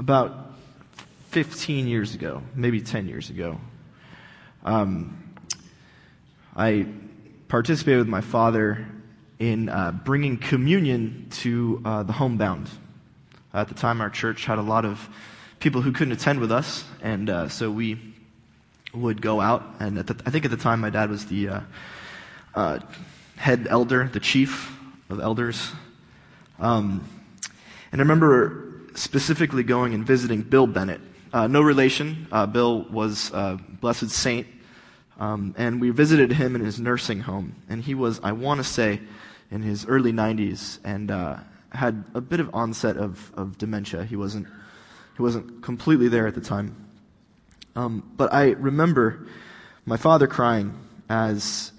about 15 years ago, maybe 10 years ago. Um, I participated with my father in uh, bringing communion to uh, the homebound. At the time, our church had a lot of people who couldn't attend with us, and uh, so we would go out. And the, I think at the time, my dad was the uh, uh, head elder, the chief of elders. Um, and I remember specifically going and visiting Bill Bennett. Uh, no relation. Bill was a blessed saint. Um, and we visited him in his nursing home. And he was, I want to say, in his early 90s and uh, had a bit of onset of, of dementia. He wasn't, he wasn't completely there at the time. Um, but I remember my father crying as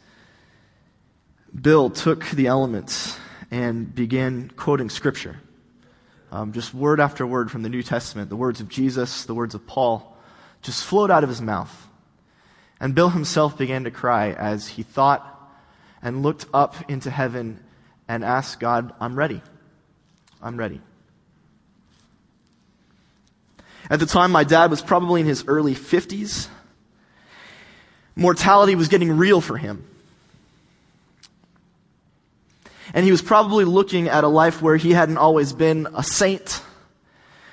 Bill took the elements and began quoting scripture. Um, just word after word from the New Testament, the words of Jesus, the words of Paul, just flowed out of his mouth. And Bill himself began to cry as he thought and looked up into heaven and asked God, I'm ready. I'm ready. At the time, my dad was probably in his early 50s. Mortality was getting real for him. And he was probably looking at a life where he hadn't always been a saint,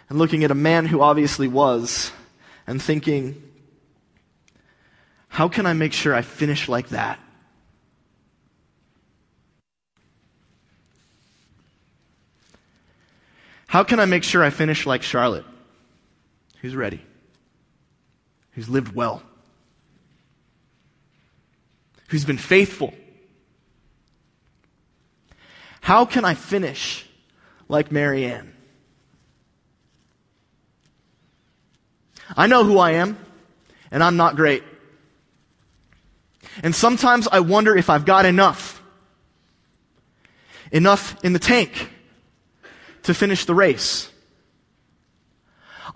and looking at a man who obviously was, and thinking, how can I make sure I finish like that? How can I make sure I finish like Charlotte, who's ready, who's lived well, who's been faithful? How can I finish like Marianne? I know who I am, and I'm not great. And sometimes I wonder if I've got enough. Enough in the tank to finish the race.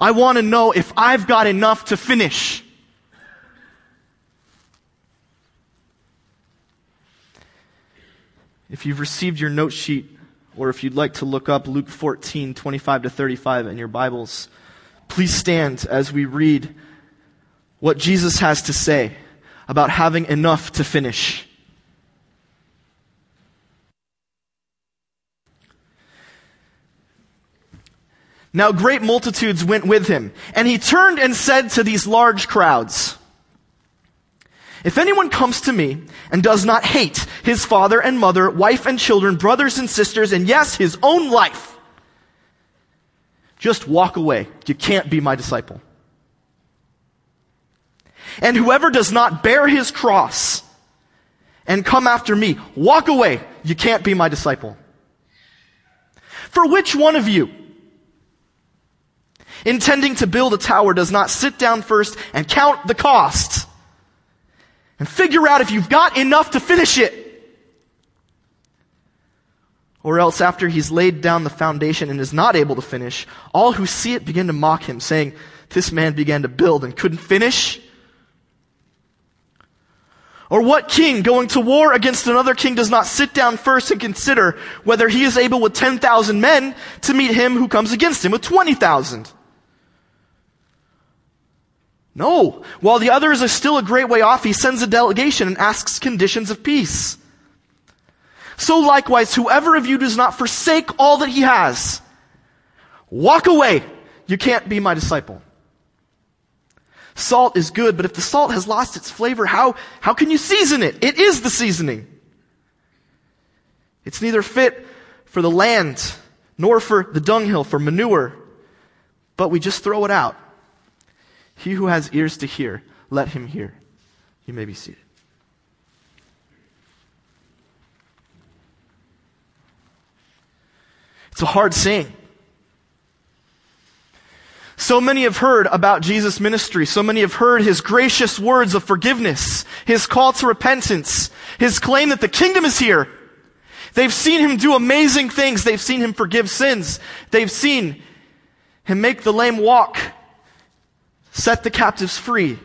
I want to know if I've got enough to finish. If you've received your note sheet, or if you'd like to look up Luke 14, 25 to 35 in your Bibles, please stand as we read what Jesus has to say about having enough to finish. Now great multitudes went with him, and he turned and said to these large crowds, if anyone comes to me and does not hate his father and mother, wife and children, brothers and sisters, and yes, his own life, just walk away. You can't be my disciple. And whoever does not bear his cross and come after me, walk away. You can't be my disciple. For which one of you, intending to build a tower, does not sit down first and count the cost and figure out if you've got enough to finish it? Or else after he's laid down the foundation and is not able to finish, all who see it begin to mock him, saying, this man began to build and couldn't finish. Or what king going to war against another king does not sit down first and consider whether he is able with 10,000 men to meet him who comes against him with 20,000? No. While the others are still a great way off, he sends a delegation and asks conditions of peace. So likewise, whoever of you does not forsake all that he has, walk away. You can't be my disciple. Salt is good, but if the salt has lost its flavor, how, how can you season it? It is the seasoning. It's neither fit for the land, nor for the dunghill, for manure, but we just throw it out. He who has ears to hear, let him hear. You may be seated. It's a hard saying. So many have heard about Jesus' ministry. So many have heard his gracious words of forgiveness, his call to repentance, his claim that the kingdom is here. They've seen him do amazing things. They've seen him forgive sins. They've seen him make the lame walk, set the captives free.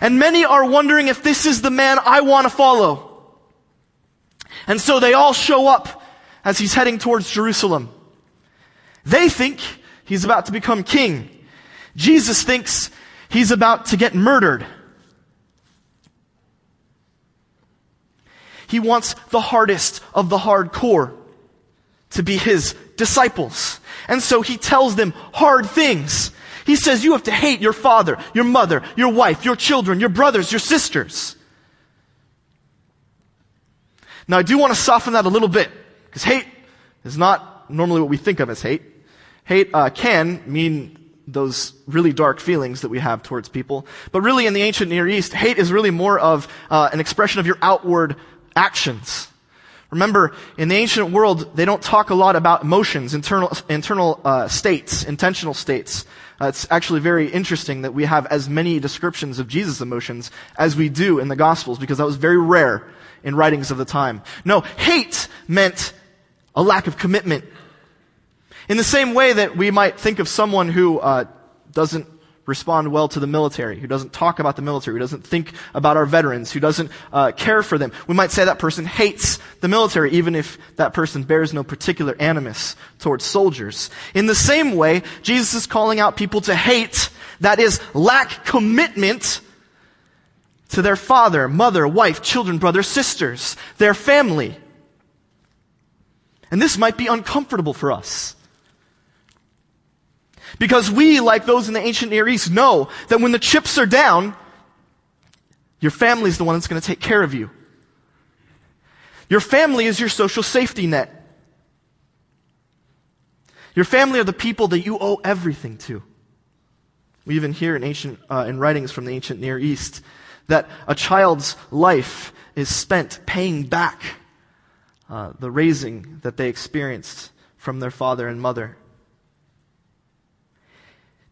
And many are wondering if this is the man I want to follow. And so they all show up as he's heading towards Jerusalem. They think he's about to become king Jesus thinks he's about to get murdered. He wants the hardest of the hardcore to be his disciples. And so he tells them hard things. He says, you have to hate your father, your mother, your wife, your children, your brothers, your sisters. Now I do want to soften that a little bit, because hate is not normally what we think of as hate. Hate uh, can mean those really dark feelings that we have towards people. But really in the ancient Near East, hate is really more of uh, an expression of your outward actions. Remember, in the ancient world, they don't talk a lot about emotions, internal, internal uh, states, intentional states. Uh, it's actually very interesting that we have as many descriptions of Jesus' emotions as we do in the Gospels, because that was very rare in writings of the time. No, hate meant a lack of commitment. In the same way that we might think of someone who uh, doesn't respond well to the military, who doesn't talk about the military, who doesn't think about our veterans, who doesn't uh, care for them. We might say that person hates the military, even if that person bears no particular animus towards soldiers. In the same way, Jesus is calling out people to hate, that is, lack commitment to their father, mother, wife, children, brothers, sisters, their family. And this might be uncomfortable for us. Because we, like those in the ancient Near East, know that when the chips are down, your family is the one that's going to take care of you. Your family is your social safety net. Your family are the people that you owe everything to. We even hear in ancient uh, in writings from the ancient Near East that a child's life is spent paying back uh, the raising that they experienced from their father and mother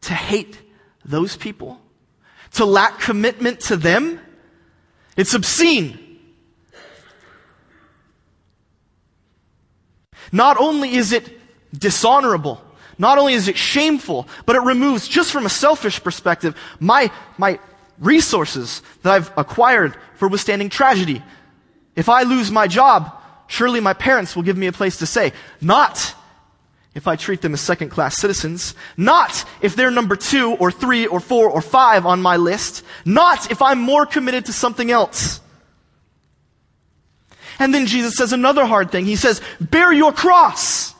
to hate those people, to lack commitment to them, it's obscene. Not only is it dishonorable, not only is it shameful, but it removes, just from a selfish perspective, my, my resources that I've acquired for withstanding tragedy. If I lose my job, surely my parents will give me a place to stay. Not if I treat them as second class citizens. Not if they're number two or three or four or five on my list. Not if I'm more committed to something else. And then Jesus says another hard thing. He says, bear your cross.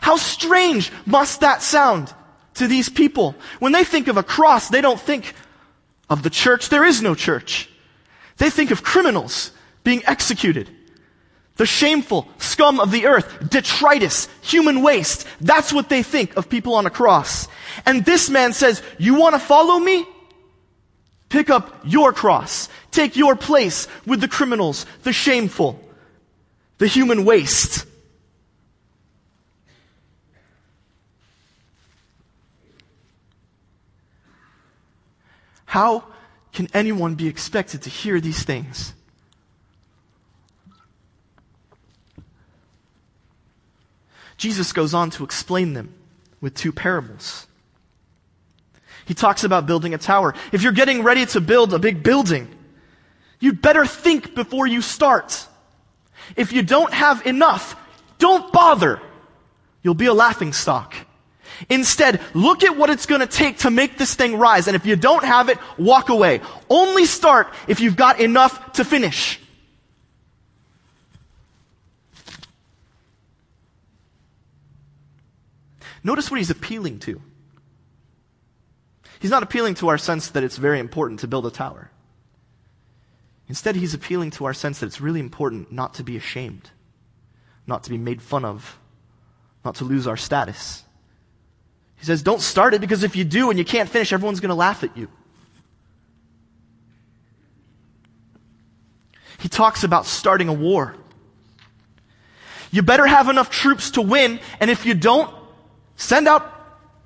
How strange must that sound to these people? When they think of a cross, they don't think of the church. There is no church. They think of criminals being executed. The shameful scum of the earth, detritus, human waste. That's what they think of people on a cross. And this man says, you want to follow me? Pick up your cross. Take your place with the criminals, the shameful, the human waste. How can anyone be expected to hear these things? Jesus goes on to explain them with two parables. He talks about building a tower. If you're getting ready to build a big building, you'd better think before you start. If you don't have enough, don't bother. You'll be a laughing stock. Instead, look at what it's going to take to make this thing rise. And if you don't have it, walk away. Only start if you've got enough to finish. Notice what he's appealing to. He's not appealing to our sense that it's very important to build a tower. Instead, he's appealing to our sense that it's really important not to be ashamed, not to be made fun of, not to lose our status. He says, don't start it because if you do and you can't finish, everyone's going to laugh at you. He talks about starting a war. You better have enough troops to win, and if you don't, Send out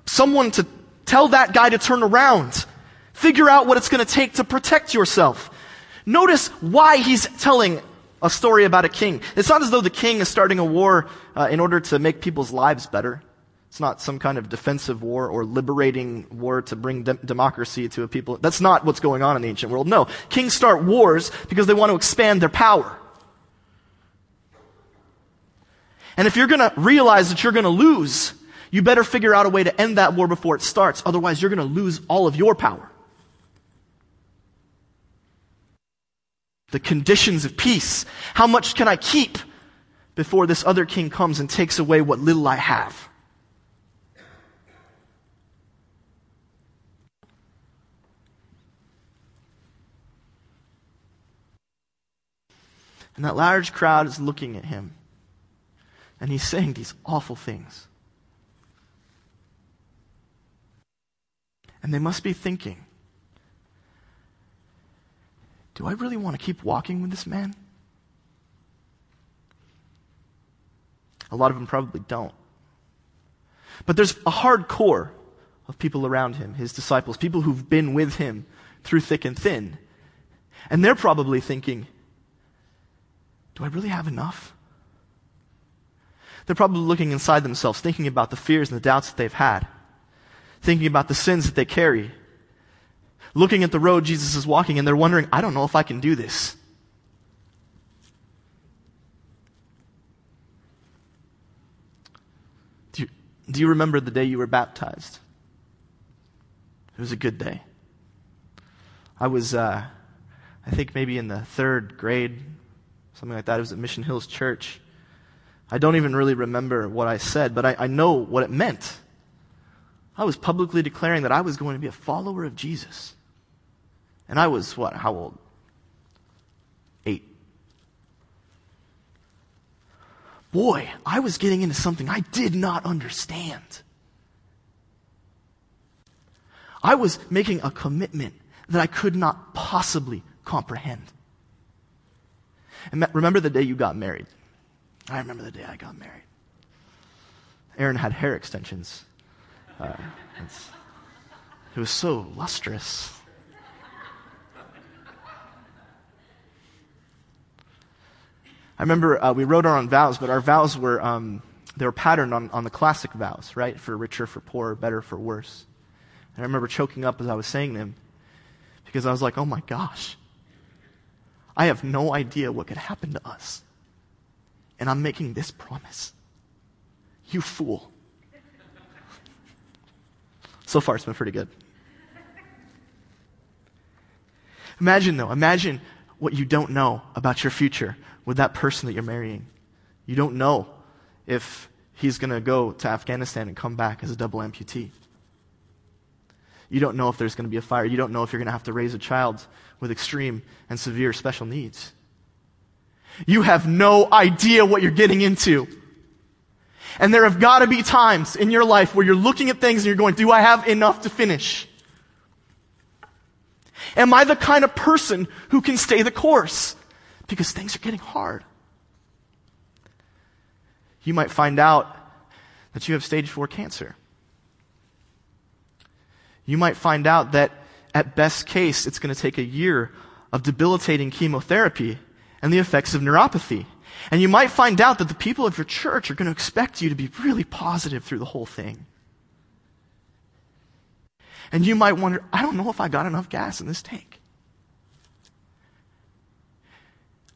someone to tell that guy to turn around. Figure out what it's going to take to protect yourself. Notice why he's telling a story about a king. It's not as though the king is starting a war uh, in order to make people's lives better. It's not some kind of defensive war or liberating war to bring de- democracy to a people. That's not what's going on in the ancient world. No. Kings start wars because they want to expand their power. And if you're going to realize that you're going to lose, You better figure out a way to end that war before it starts. Otherwise, you're going to lose all of your power. The conditions of peace. How much can I keep before this other king comes and takes away what little I have? And that large crowd is looking at him. And he's saying these awful things. And they must be thinking, do I really want to keep walking with this man? A lot of them probably don't. But there's a hard core of people around him, his disciples, people who've been with him through thick and thin. And they're probably thinking, do I really have enough? They're probably looking inside themselves, thinking about the fears and the doubts that they've had, thinking about the sins that they carry, looking at the road Jesus is walking, and they're wondering, I don't know if I can do this. Do you, do you remember the day you were baptized? It was a good day. I was, uh, I think maybe in the third grade, something like that. It was at Mission Hills Church. I don't even really remember what I said, but I, I know what it meant. I was publicly declaring that I was going to be a follower of Jesus. And I was, what, how old? Eight. Boy, I was getting into something I did not understand. I was making a commitment that I could not possibly comprehend. And remember the day you got married? I remember the day I got married. Aaron had hair extensions. Uh, it was so lustrous. I remember uh, we wrote our own vows, but our vows were um, they were patterned on, on the classic vows, right? For richer, for poorer, better, for worse. And I remember choking up as I was saying them because I was like, oh my gosh, I have no idea what could happen to us. And I'm making this promise. You fool. So far, it's been pretty good. Imagine, though, imagine what you don't know about your future with that person that you're marrying. You don't know if he's going to go to Afghanistan and come back as a double amputee. You don't know if there's going to be a fire. You don't know if you're going to have to raise a child with extreme and severe special needs. You have no idea what you're getting into. And there have got to be times in your life where you're looking at things and you're going, do I have enough to finish? Am I the kind of person who can stay the course? Because things are getting hard. You might find out that you have stage four cancer. You might find out that at best case, it's going to take a year of debilitating chemotherapy and the effects of neuropathy. And you might find out that the people of your church are going to expect you to be really positive through the whole thing. And you might wonder, I don't know if I got enough gas in this tank.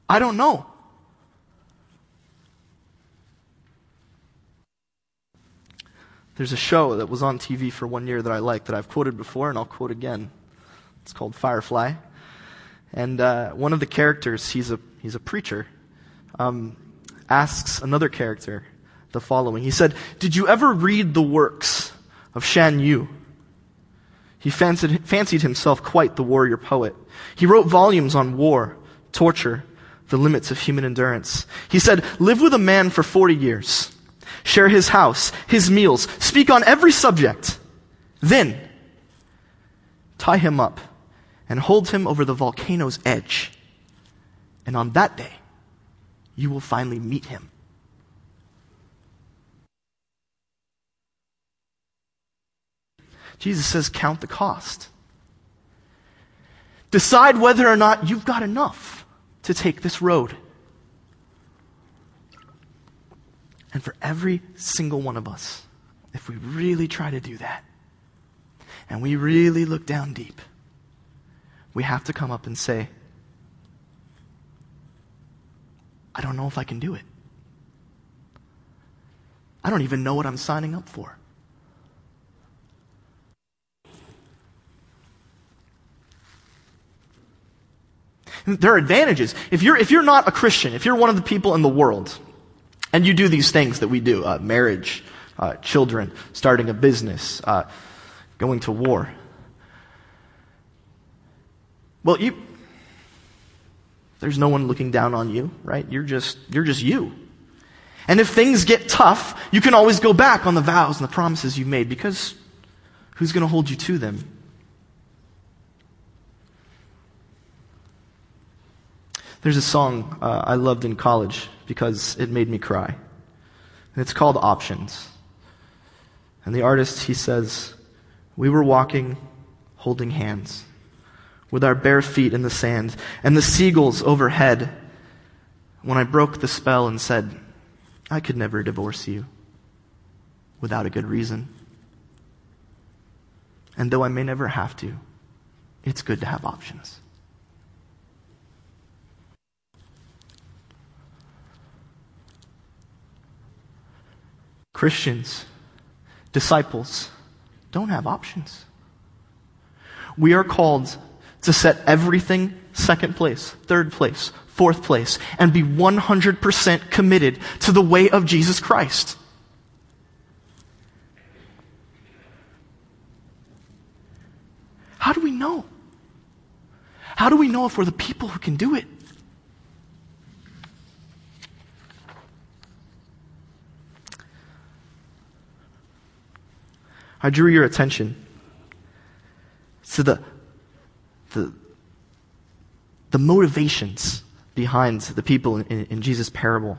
I don't know. There's a show that was on TV for one year that I like that I've quoted before and I'll quote again. It's called Firefly. And uh, one of the characters, he's a, he's a preacher, um, asks another character the following. He said, Did you ever read the works of Shan Yu? He fancied, fancied himself quite the warrior poet. He wrote volumes on war, torture, the limits of human endurance. He said, Live with a man for 40 years share his house, his meals, speak on every subject. Then, tie him up and hold him over the volcano's edge. And on that day, you will finally meet him. Jesus says, count the cost. Decide whether or not you've got enough to take this road. And for every single one of us, if we really try to do that, and we really look down deep, we have to come up and say, I don't know if I can do it. I don't even know what I'm signing up for. There are advantages. If you're, if you're not a Christian, if you're one of the people in the world, and you do these things that we do uh, marriage, uh, children, starting a business, uh, going to war. Well, you, there's no one looking down on you, right? You're just, you're just you. And if things get tough, you can always go back on the vows and the promises you made because who's going to hold you to them? There's a song uh, I loved in college because it made me cry. And it's called Options. And the artist, he says, We were walking, holding hands, with our bare feet in the sand, and the seagulls overhead, when I broke the spell and said, I could never divorce you without a good reason. And though I may never have to, it's good to have options. Christians, disciples, don't have options. We are called to set everything second place, third place, fourth place, and be 100% committed to the way of Jesus Christ. How do we know? How do we know if we're the people who can do it? I drew your attention to the, the, the motivations behind the people in, in Jesus' parable.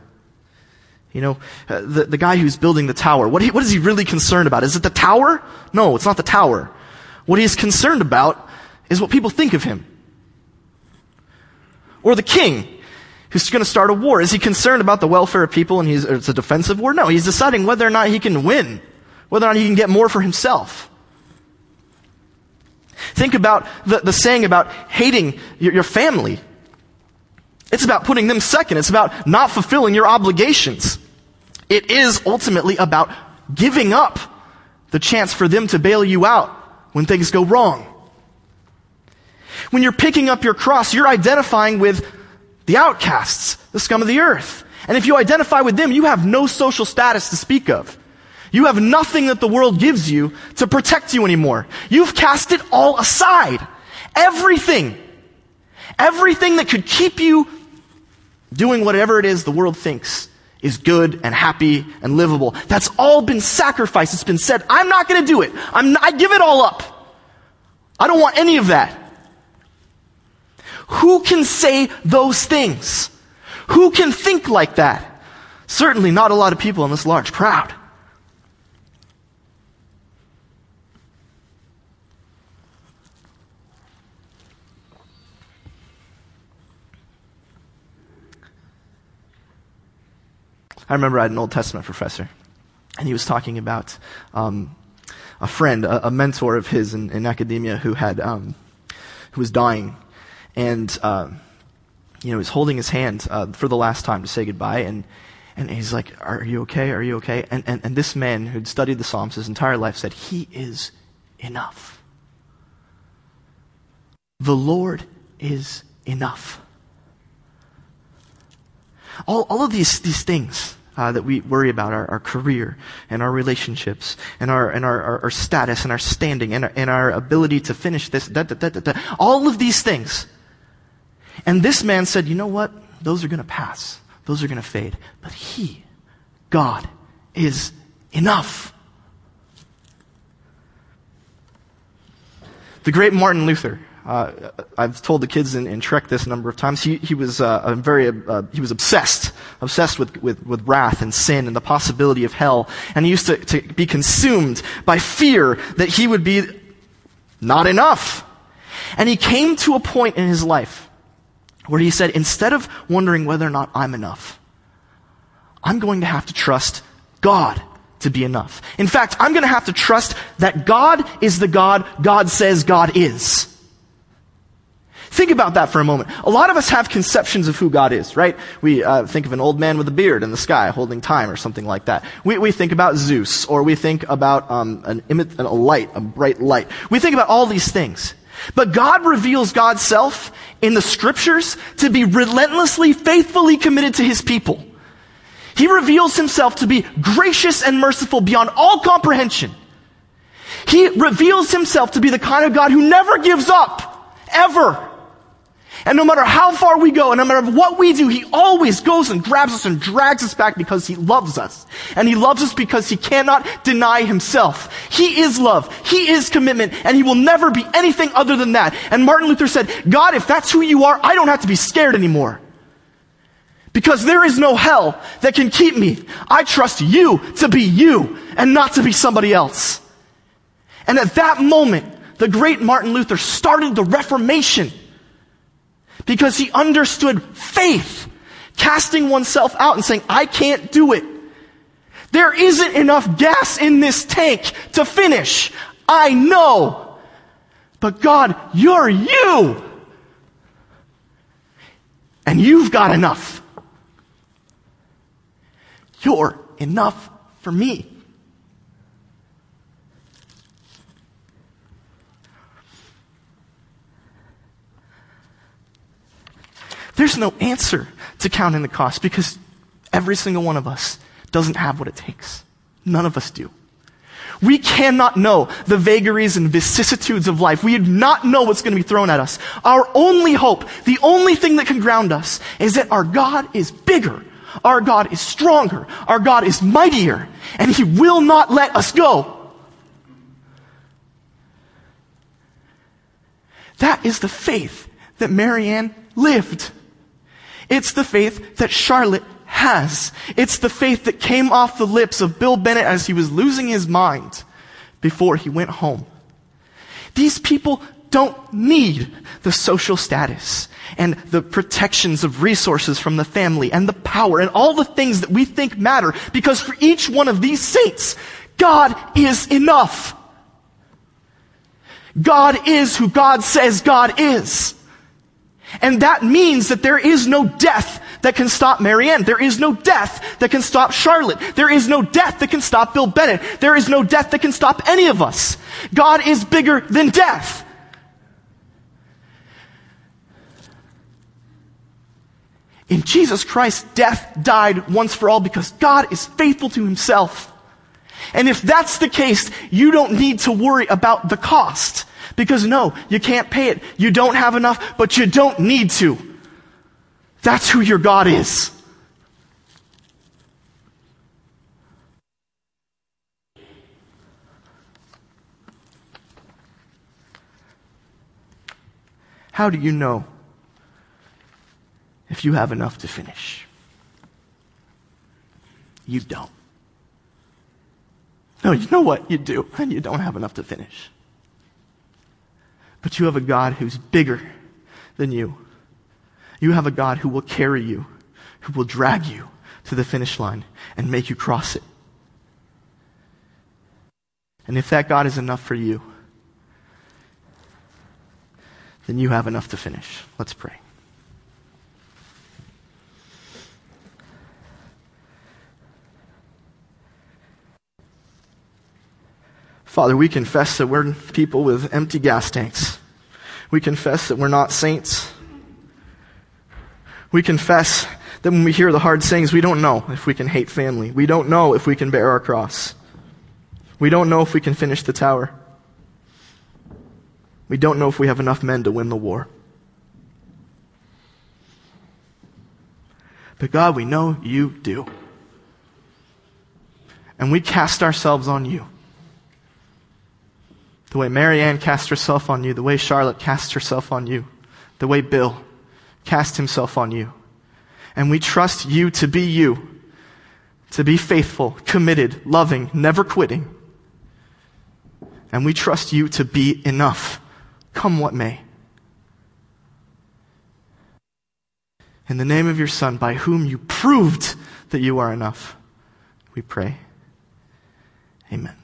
You know, uh, the, the guy who's building the tower, what, he, what is he really concerned about? Is it the tower? No, it's not the tower. What he is concerned about is what people think of him. Or the king who's going to start a war. Is he concerned about the welfare of people and he's, it's a defensive war? No, he's deciding whether or not he can win whether or not he can get more for himself. Think about the, the saying about hating your, your family. It's about putting them second. It's about not fulfilling your obligations. It is ultimately about giving up the chance for them to bail you out when things go wrong. When you're picking up your cross, you're identifying with the outcasts, the scum of the earth. And if you identify with them, you have no social status to speak of. You have nothing that the world gives you to protect you anymore. You've cast it all aside. Everything. Everything that could keep you doing whatever it is the world thinks is good and happy and livable. That's all been sacrificed. It's been said, I'm not going to do it. I'm not, I give it all up. I don't want any of that. Who can say those things? Who can think like that? Certainly not a lot of people in this large crowd. I remember I had an Old Testament professor, and he was talking about um, a friend, a, a, mentor of his in, in academia who had um, who was dying, and uh, you know, he was holding his hand uh, for the last time to say goodbye, and and he's like, "Are you okay? Are you okay?" And and, and this man who'd studied the Psalms his entire life said, "He is enough. The Lord is enough." All, all of these, these things uh, that we worry about our, our career and our relationships and our, and our, our, our status and our standing and our, and our ability to finish this, da, da, da, all of these things. And this man said, you know what? Those are going to pass. Those are going to fade. But he, God, is enough. The great Martin Luther, uh, I've told the kids in, in, Trek this a number of times. He, he was uh, very uh, he was obsessed, obsessed with, with, with wrath and sin and the possibility of hell, and he used to, to be consumed by fear that he would be not enough. And he came to a point in his life where he said, instead of wondering whether or not I'm enough, I'm going to have to trust God to be enough. In fact, I'm going to have to trust that God is the God God says God is. Think about that for a moment. A lot of us have conceptions of who God is, right? We uh, think of an old man with a beard in the sky holding time or something like that. We, we think about Zeus, or we think about um, an, a light, a bright light. We think about all these things. But God reveals God's self in the scriptures to be relentlessly, faithfully committed to his people. He reveals himself to be gracious and merciful beyond all comprehension. He reveals himself to be the kind of God who never gives up, ever. And no matter how far we go, and no matter what we do, He always goes and grabs us and drags us back because He loves us. And He loves us because He cannot deny Himself. He is love. He is commitment. And He will never be anything other than that. And Martin Luther said, God, if that's who you are, I don't have to be scared anymore. Because there is no hell that can keep me. I trust you to be you and not to be somebody else. And at that moment, the great Martin Luther started the Reformation because he understood faith, casting oneself out and saying, I can't do it. There isn't enough gas in this tank to finish. I know. But God, you're you. And you've got enough. You're enough for me. There's no answer to counting the cost because every single one of us doesn't have what it takes. None of us do. We cannot know the vagaries and vicissitudes of life. We do not know what's going to be thrown at us. Our only hope, the only thing that can ground us, is that our God is bigger. Our God is stronger. Our God is mightier. And He will not let us go. That is the faith that Marianne lived. It's the faith that Charlotte has. It's the faith that came off the lips of Bill Bennett as he was losing his mind before he went home. These people don't need the social status and the protections of resources from the family and the power and all the things that we think matter because for each one of these saints, God is enough. God is who God says God is. And that means that there is no death that can stop Marianne. There is no death that can stop Charlotte. There is no death that can stop Bill Bennett. There is no death that can stop any of us. God is bigger than death. In Jesus Christ, death died once for all because God is faithful to himself. And if that's the case, you don't need to worry about the cost. Because no, you can't pay it. You don't have enough, but you don't need to. That's who your God is. How do you know if you have enough to finish? You don't. No, you know what? You do, and you don't have enough to finish. But you have a God who's bigger than you. You have a God who will carry you, who will drag you to the finish line and make you cross it. And if that God is enough for you, then you have enough to finish. Let's pray. Father, we confess that we're people with empty gas tanks. We confess that we're not saints. We confess that when we hear the hard sayings, we don't know if we can hate family. We don't know if we can bear our cross. We don't know if we can finish the tower. We don't know if we have enough men to win the war. But God, we know you do. And we cast ourselves on you. The way Marianne cast herself on you, the way Charlotte cast herself on you, the way Bill cast himself on you. And we trust you to be you, to be faithful, committed, loving, never quitting. And we trust you to be enough, come what may. In the name of your Son, by whom you proved that you are enough, we pray. Amen.